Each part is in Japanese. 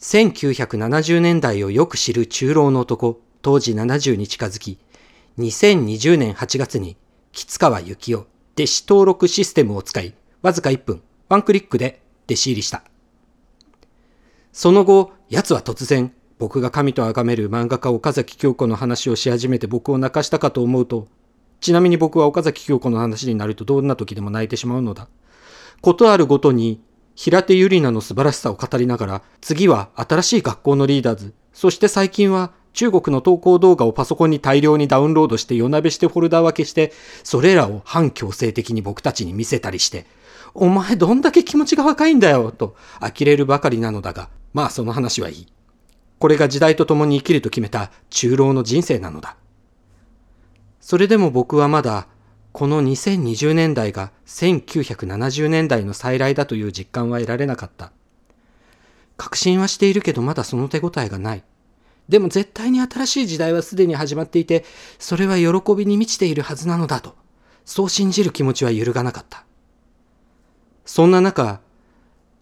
1970年代をよく知る中老の男、当時70に近づき、2020年8月に、吉川幸雄、弟子登録システムを使い、わずか1分、ワンクリックで弟子入りした。その後、奴は突然、僕が神と崇める漫画家岡崎京子の話をし始めて僕を泣かしたかと思うと、ちなみに僕は岡崎京子の話になるとどんな時でも泣いてしまうのだ。ことあるごとに平手友梨奈の素晴らしさを語りながら、次は新しい学校のリーダーズ、そして最近は中国の投稿動画をパソコンに大量にダウンロードして夜なべしてフォルダ分けして、それらを反強制的に僕たちに見せたりして、お前どんだけ気持ちが若いんだよ、と呆れるばかりなのだが、まあその話はいい。これが時代と共に生きると決めた中老の人生なのだ。それでも僕はまだこの2020年代が1970年代の再来だという実感は得られなかった。確信はしているけどまだその手応えがない。でも絶対に新しい時代はすでに始まっていて、それは喜びに満ちているはずなのだと、そう信じる気持ちは揺るがなかった。そんな中、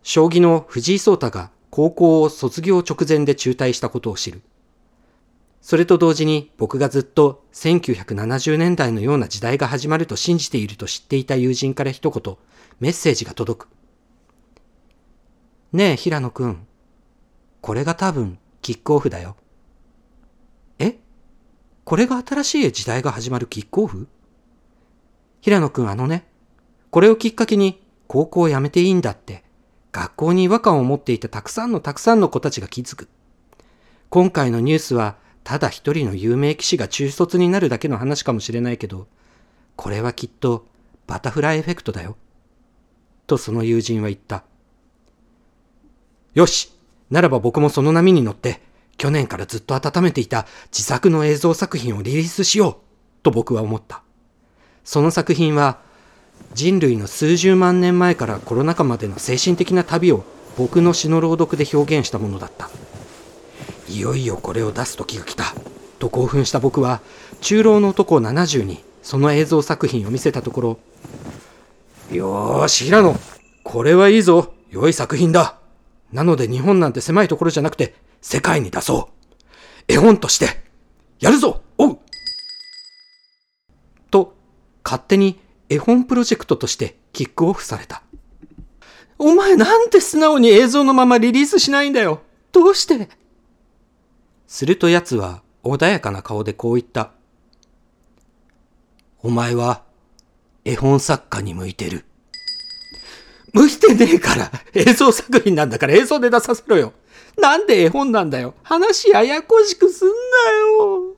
将棋の藤井聡太が高校を卒業直前で中退したことを知る。それと同時に僕がずっと1970年代のような時代が始まると信じていると知っていた友人から一言、メッセージが届く。ねえ、平野くん。これが多分、キックオフだよ。え？これが新しい時代が始まるキックオフ？平野くんあのね、これをきっかけに高校を辞めていいんだって、学校に違和感を持っていたたくさんのたくさんの子たちが気づく。今回のニュースはただ一人の有名騎士が中卒になるだけの話かもしれないけど、これはきっとバタフライエフェクトだよ。とその友人は言った。よしならば僕もその波に乗って、去年からずっと温めていた自作の映像作品をリリースしようと僕は思った。その作品は、人類の数十万年前からコロナ禍までの精神的な旅を僕の詩の朗読で表現したものだった。いよいよこれを出す時が来た。と興奮した僕は中老の男70にその映像作品を見せたところよーし平野これはいいぞ良い作品だ。なので日本なんて狭いところじゃなくて世界に出そう。絵本としてやるぞおう。と勝手に絵本プロジェクトとしてキックオフされた。お前なんて素直に映像のままリリースしないんだよ。どうしてすると奴は穏やかな顔でこう言った。お前は絵本作家に向いてる。向いてねえから映像作品なんだから映像で出させろよ。なんで絵本なんだよ。話ややこしくすんなよ。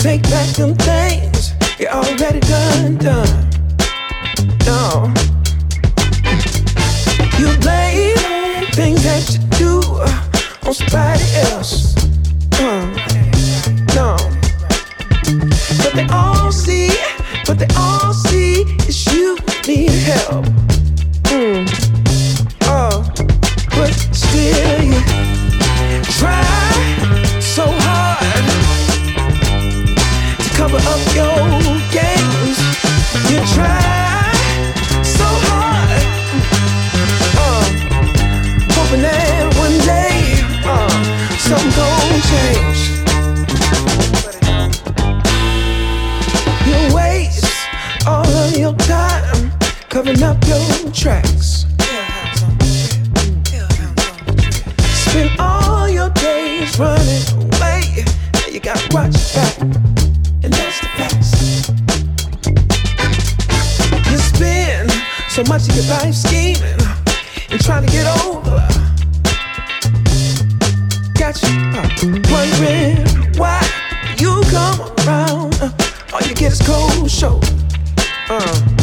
Take back them things you already done, done. No. You blame things that you do on somebody else. Your time covering up your tracks. Spend all your days running away. Now You gotta watch your back. And that's the facts. You spend so much of your life scheming and trying to get over. Got you wondering why you come around. All you get is cold shoulder. Uh.